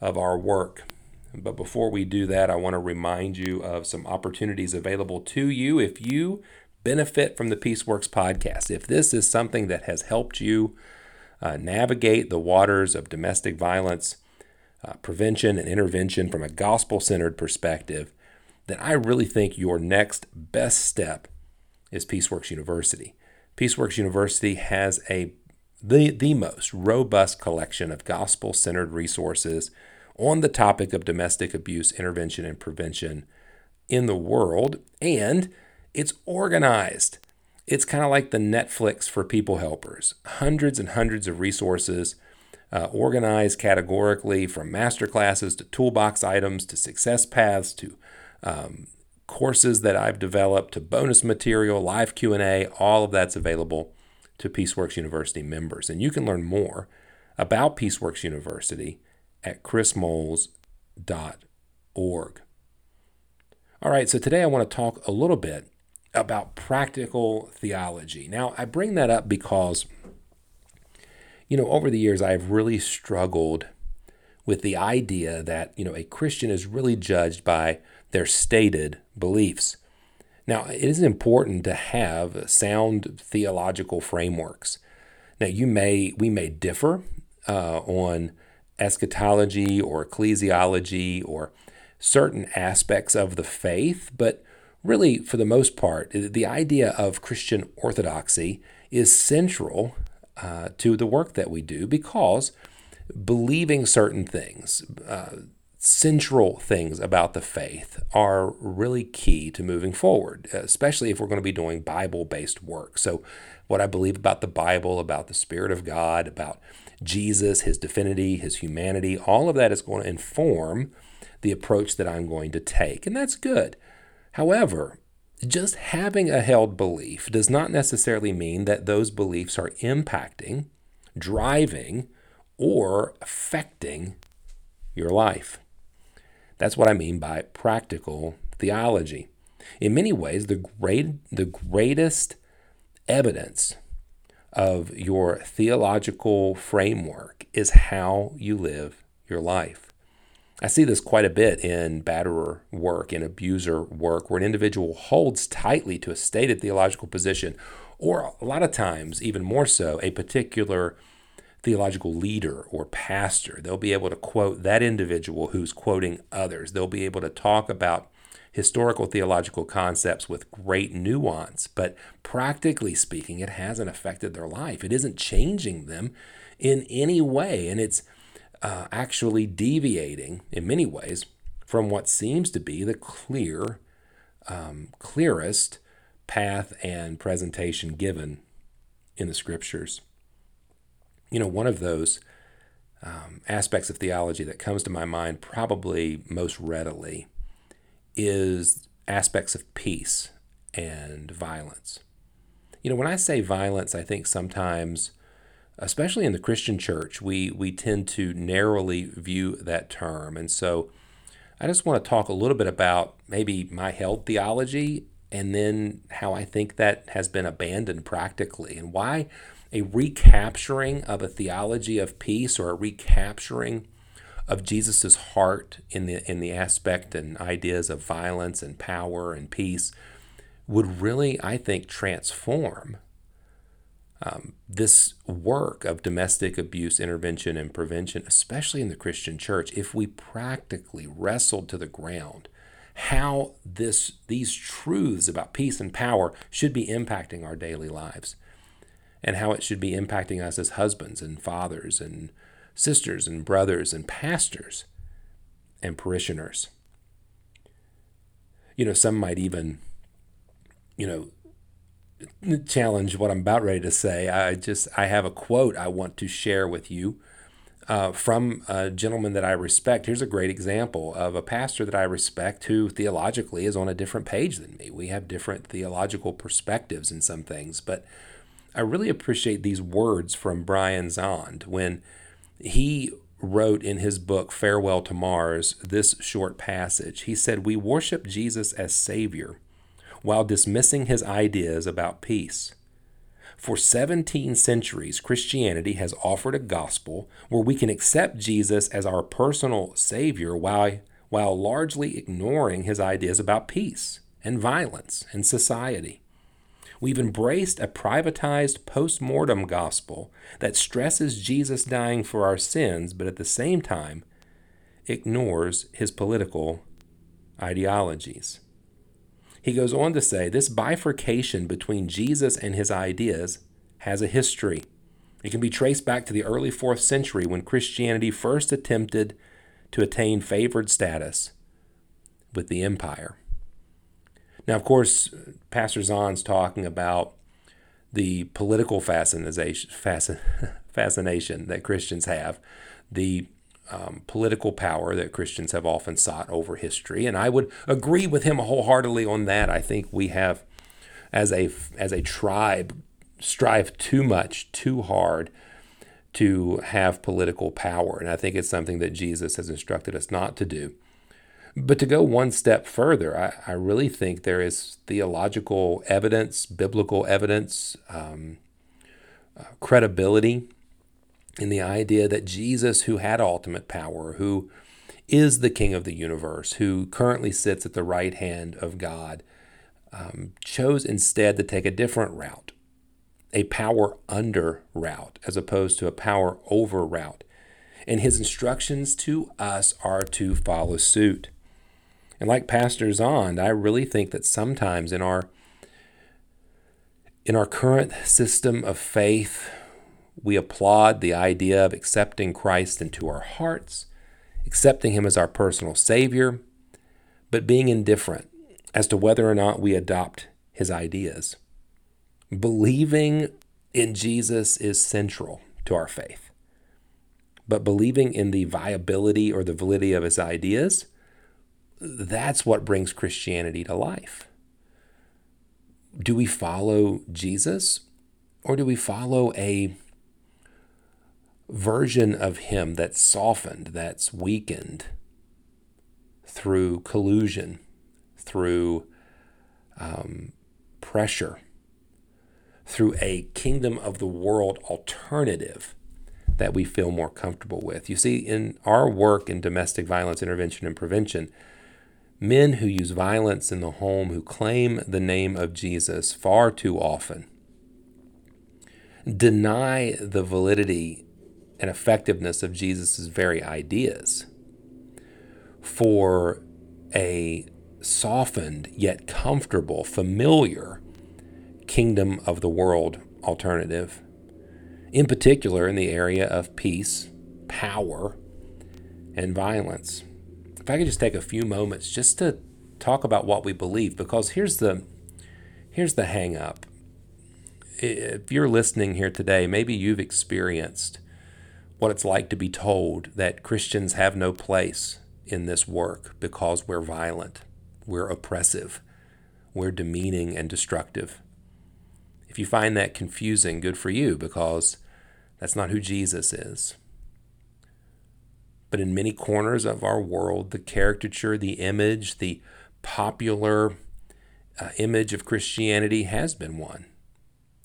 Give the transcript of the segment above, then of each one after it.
of our work. But before we do that, I want to remind you of some opportunities available to you if you benefit from the Peaceworks podcast. If this is something that has helped you uh, navigate the waters of domestic violence uh, prevention and intervention from a gospel centered perspective, then I really think your next best step is Peaceworks University. Peaceworks University has a the, the most robust collection of gospel centered resources on the topic of domestic abuse intervention and prevention in the world, and it's organized. It's kind of like the Netflix for people helpers. Hundreds and hundreds of resources uh, organized categorically from master classes to toolbox items to success paths to um, courses that I've developed to bonus material, live Q&A, all of that's available to Peaceworks University members. And you can learn more about Peaceworks University at chrismoles.org. All right, so today I want to talk a little bit about practical theology. Now, I bring that up because, you know, over the years I've really struggled with the idea that, you know, a Christian is really judged by their stated beliefs. Now, it is important to have sound theological frameworks. Now, you may we may differ uh, on eschatology or ecclesiology or certain aspects of the faith, but really, for the most part, the idea of Christian orthodoxy is central uh, to the work that we do because believing certain things, uh, central things about the faith, are really key to moving forward, especially if we're going to be doing Bible based work. So, what I believe about the Bible, about the Spirit of God, about Jesus, his divinity, his humanity, all of that is going to inform the approach that I'm going to take. And that's good. However, just having a held belief does not necessarily mean that those beliefs are impacting, driving, or affecting your life. That's what I mean by practical theology. In many ways, the, great, the greatest evidence of your theological framework is how you live your life. I see this quite a bit in batterer work, in abuser work, where an individual holds tightly to a stated theological position, or a lot of times, even more so, a particular theological leader or pastor. They'll be able to quote that individual who's quoting others. They'll be able to talk about historical theological concepts with great nuance, but practically speaking, it hasn't affected their life. It isn't changing them in any way, and it's uh, actually deviating in many ways from what seems to be the clear, um, clearest path and presentation given in the scriptures. You know, one of those um, aspects of theology that comes to my mind probably most readily is aspects of peace and violence. You know, when I say violence, I think sometimes, especially in the Christian church, we, we tend to narrowly view that term. And so I just want to talk a little bit about maybe my held theology and then how I think that has been abandoned practically and why a recapturing of a theology of peace or a recapturing of Jesus's heart in the in the aspect and ideas of violence and power and peace would really, I think, transform um, this work of domestic abuse intervention and prevention, especially in the Christian church, if we practically wrestled to the ground how this these truths about peace and power should be impacting our daily lives and how it should be impacting us as husbands and fathers and sisters and brothers and pastors and parishioners. You know, some might even, you know, challenge what I'm about ready to say. I just I have a quote I want to share with you uh, from a gentleman that I respect. Here's a great example of a pastor that I respect who theologically is on a different page than me. We have different theological perspectives in some things, but I really appreciate these words from Brian Zahnd when he wrote in his book Farewell to Mars this short passage. He said, We worship Jesus as Savior while dismissing his ideas about peace. For 17 centuries, Christianity has offered a gospel where we can accept Jesus as our personal Savior while, while largely ignoring his ideas about peace and violence and society. We've embraced a privatized post mortem gospel that stresses Jesus dying for our sins, but at the same time ignores his political ideologies. He goes on to say this bifurcation between Jesus and his ideas has a history. It can be traced back to the early fourth century when Christianity first attempted to attain favored status with the empire. Now, of course, Pastor Zahnd's talking about the political fascination, fascination that Christians have, the um, political power that Christians have often sought over history. And I would agree with him wholeheartedly on that. I think we have, as a, as a tribe, strive too much, too hard to have political power. And I think it's something that Jesus has instructed us not to do. But to go one step further, I, I really think there is theological evidence, biblical evidence, um, uh, credibility in the idea that Jesus, who had ultimate power, who is the King of the universe, who currently sits at the right hand of God, um, chose instead to take a different route, a power under route, as opposed to a power over route. And his instructions to us are to follow suit. And like Pastor Zahnd, I really think that sometimes in our in our current system of faith, we applaud the idea of accepting Christ into our hearts, accepting Him as our personal Savior, but being indifferent as to whether or not we adopt His ideas. Believing in Jesus is central to our faith, but believing in the viability or the validity of His ideas, that's what brings Christianity to life. Do we follow Jesus or do we follow a version of him that's softened, that's weakened through collusion, through um, pressure, through a kingdom of the world alternative that we feel more comfortable with. You see, in our work in domestic violence intervention and prevention, men who use violence in the home, who claim the name of Jesus far too often, deny the validity and effectiveness of Jesus' very ideas for a softened yet comfortable, familiar kingdom of the world alternative, in particular in the area of peace, power, and violence. If I could just take a few moments just to talk about what we believe, because here's the here's the hang up. If you're listening here today, maybe you've experienced what it's like to be told that Christians have no place in this work because we're violent, we're oppressive, we're demeaning and destructive. If you find that confusing, good for you because that's not who Jesus is. But in many corners of our world, the caricature, the image, the popular uh, image of Christianity has been one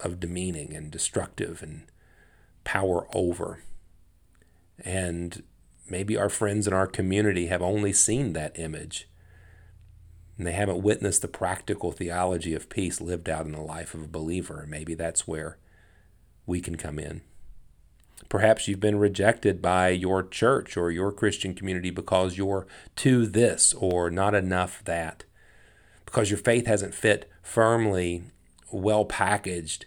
of demeaning and destructive and power over. And maybe our friends in our community have only seen that image. And they haven't witnessed the practical theology of peace lived out in the life of a believer. Maybe that's where we can come in. Perhaps you've been rejected by your church or your Christian community because you're too this or not enough that, because your faith hasn't fit firmly, well packaged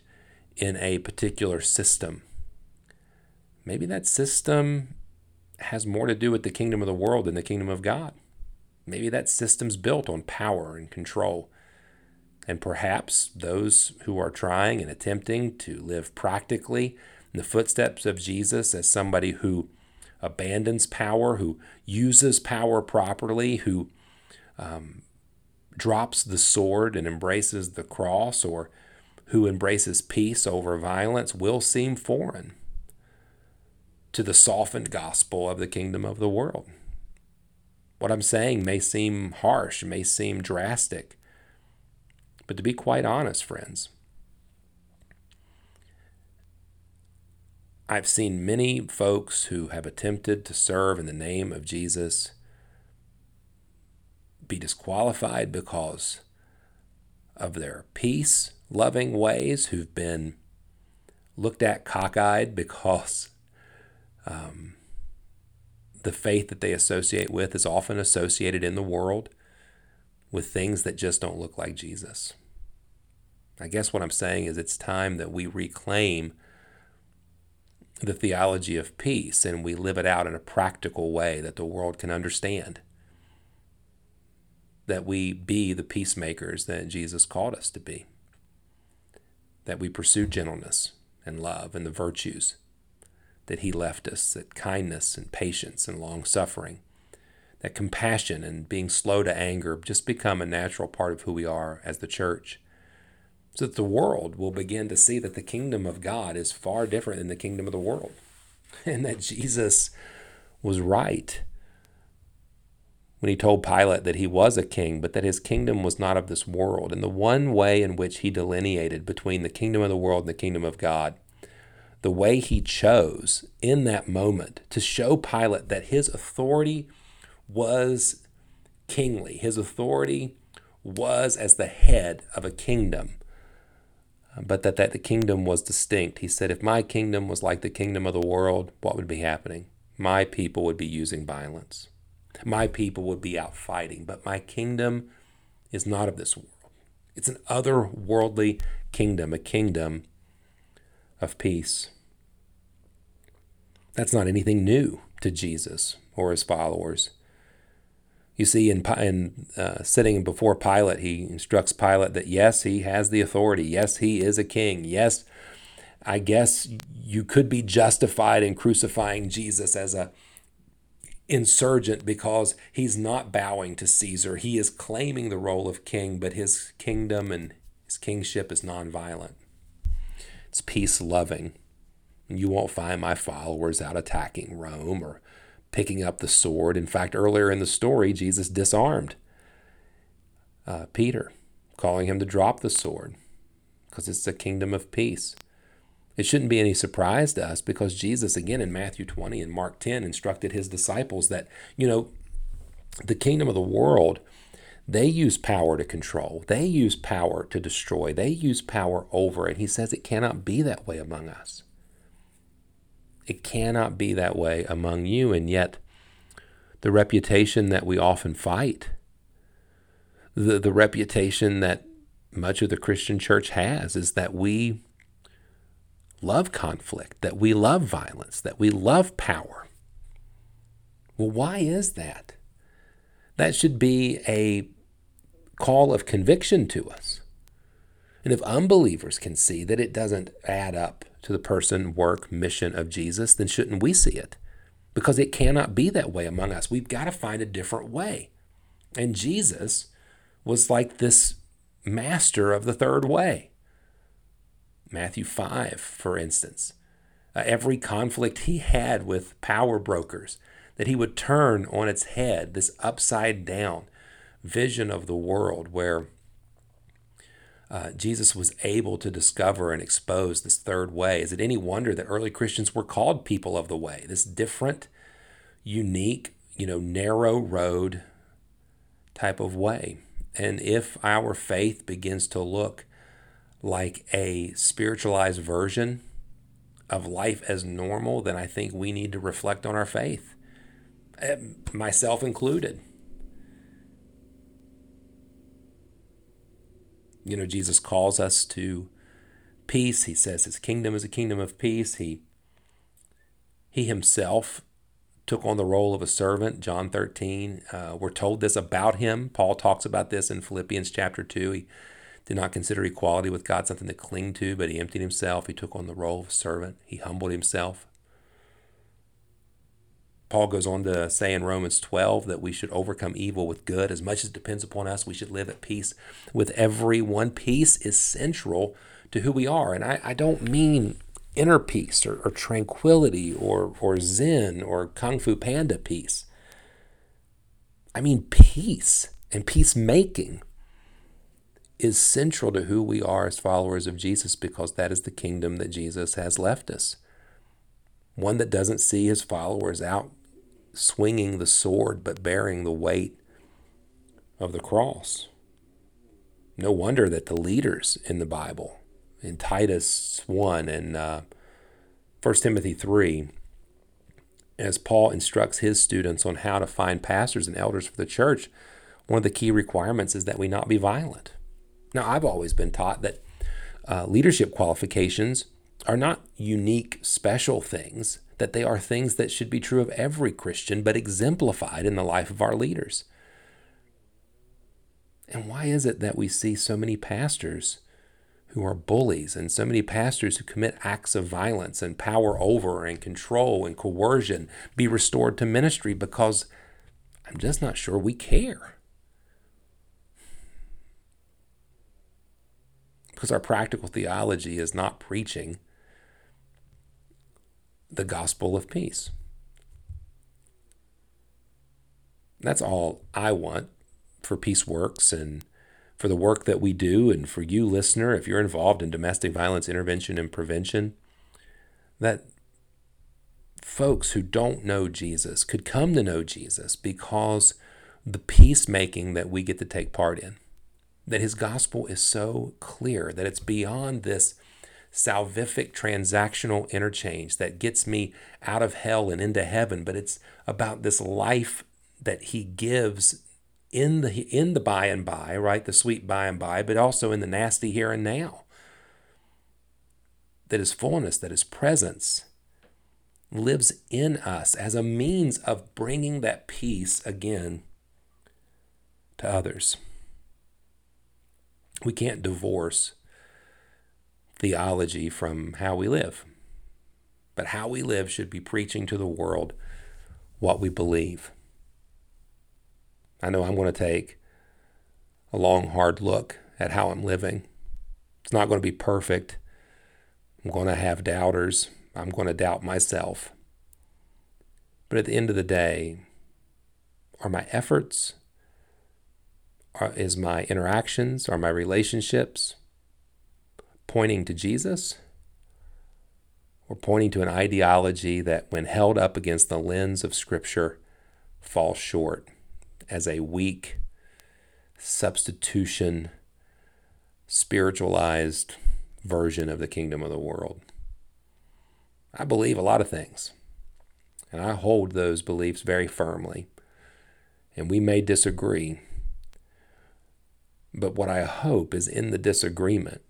in a particular system. Maybe that system has more to do with the kingdom of the world than the kingdom of God. Maybe that system's built on power and control. And perhaps those who are trying and attempting to live practically in the footsteps of Jesus as somebody who abandons power, who uses power properly, who um, drops the sword and embraces the cross, or who embraces peace over violence, will seem foreign to the softened gospel of the kingdom of the world. What I'm saying may seem harsh, may seem drastic, but to be quite honest, friends, I've seen many folks who have attempted to serve in the name of Jesus be disqualified because of their peace loving ways, who've been looked at cockeyed because um, the faith that they associate with is often associated in the world with things that just don't look like Jesus. I guess what I'm saying is it's time that we reclaim the theology of peace and we live it out in a practical way that the world can understand. That we be the peacemakers that Jesus called us to be. That we pursue gentleness and love and the virtues that He left us, that kindness and patience and long suffering, that compassion and being slow to anger just become a natural part of who we are as the church so that the world will begin to see that the kingdom of God is far different than the kingdom of the world, and that Jesus was right when he told Pilate that he was a king, but that his kingdom was not of this world. And the one way in which he delineated between the kingdom of the world and the kingdom of God, the way he chose in that moment to show Pilate that his authority was kingly, his authority was as the head of a kingdom but that, that the kingdom was distinct. He said, If my kingdom was like the kingdom of the world, what would be happening? My people would be using violence. My people would be out fighting. But my kingdom is not of this world. It's an otherworldly kingdom, a kingdom of peace. That's not anything new to Jesus or his followers. You see, in, in uh, sitting before Pilate, he instructs Pilate that yes, he has the authority. Yes, he is a king. Yes, I guess you could be justified in crucifying Jesus as a insurgent because he's not bowing to Caesar. He is claiming the role of king, but his kingdom and his kingship is nonviolent. It's peace loving. You won't find my followers out attacking Rome or picking up the sword. In fact, earlier in the story, Jesus disarmed uh, Peter, calling him to drop the sword because it's a kingdom of peace. It shouldn't be any surprise to us because Jesus, again in Matthew 20 and Mark 10, instructed his disciples that, you know, the kingdom of the world, they use power to control, they use power to destroy, they use power over. And he says it cannot be that way among us. It cannot be that way among you. And yet, the reputation that we often fight, the, the reputation that much of the Christian church has, is that we love conflict, that we love violence, that we love power. Well, why is that? That should be a call of conviction to us. And if unbelievers can see that it doesn't add up to the person, work, mission of Jesus, then shouldn't we see it? Because it cannot be that way among us. We've got to find a different way. And Jesus was like this master of the third way. Matthew 5, for instance. Uh, every conflict he had with power brokers, that he would turn on its head, this upside down vision of the world where uh, Jesus was able to discover and expose this third way. Is it any wonder that early Christians were called people of the way? This different, unique, you know, narrow road type of way. And if our faith begins to look like a spiritualized version of life as normal, then I think we need to reflect on our faith, eh, myself included. You know, Jesus calls us to peace. He says his kingdom is a kingdom of peace. He he himself took on the role of a servant. John 13. Uh, we're told this about him. Paul talks about this in Philippians chapter 2. He did not consider equality with God something to cling to, but he emptied himself. He took on the role of a servant. He humbled himself. Paul goes on to say in Romans 12 that we should overcome evil with good. As much as depends upon us, we should live at peace with everyone. Peace is central to who we are. And I, I don't mean inner peace or, or tranquility or, or zen or kung fu panda peace. I mean peace and peacemaking is central to who we are as followers of Jesus because that is the kingdom that Jesus has left us. One that doesn't see his followers out swinging the sword but bearing the weight of the cross. No wonder that the leaders in the Bible, in Titus 1 and uh, 1 Timothy 3, as Paul instructs his students on how to find pastors and elders for the church, one of the key requirements is that we not be violent. Now, I've always been taught that uh, leadership qualifications are not unique, special things, that they are things that should be true of every Christian, but exemplified in the life of our leaders. And why is it that we see so many pastors who are bullies and so many pastors who commit acts of violence and power over and control and coercion be restored to ministry? Because I'm just not sure we care. Because our practical theology is not preaching the gospel of peace. That's all I want for Peace Works and for the work that we do, and for you, listener, if you're involved in domestic violence intervention and prevention, that folks who don't know Jesus could come to know Jesus because the peacemaking that we get to take part in, that his gospel is so clear that it's beyond this salvific transactional interchange that gets me out of hell and into heaven, but it's about this life that he gives in the in the by and by, right? The sweet by and by, but also in the nasty here and now. That his fullness, that his presence lives in us as a means of bringing that peace again to others. We can't divorce theology from how we live. But how we live should be preaching to the world what we believe. I know I'm going to take a long, hard look at how I'm living. It's not going to be perfect. I'm going to have doubters. I'm going to doubt myself. But at the end of the day, are my efforts, are, is my interactions, are my relationships, pointing to Jesus or pointing to an ideology that, when held up against the lens of Scripture, falls short as a weak substitution, spiritualized version of the kingdom of the world. I believe a lot of things, and I hold those beliefs very firmly. And we may disagree, but what I hope is in the disagreement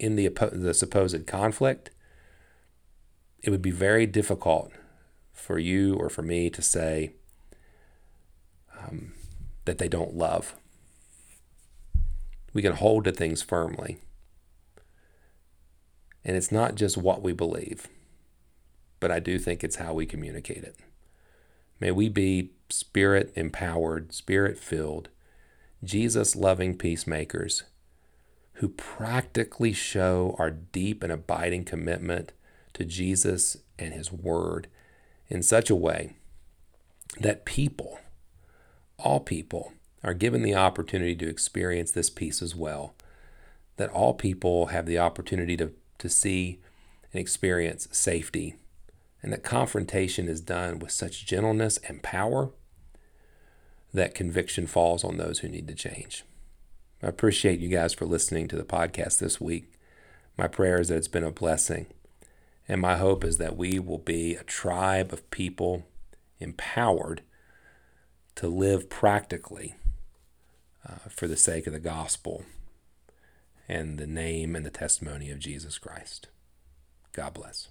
in the, the supposed conflict, it would be very difficult for you or for me to say um, that they don't love. We can hold to things firmly. And it's not just what we believe, but I do think it's how we communicate it. May we be spirit empowered, spirit filled, Jesus loving peacemakers who practically show our deep and abiding commitment to Jesus and His Word in such a way that people, all people, are given the opportunity to experience this peace as well. That all people have the opportunity to, to see and experience safety, and that confrontation is done with such gentleness and power that conviction falls on those who need to change. I appreciate you guys for listening to the podcast this week. My prayer is that it's been a blessing. And my hope is that we will be a tribe of people empowered to live practically uh, for the sake of the gospel and the name and the testimony of Jesus Christ. God bless.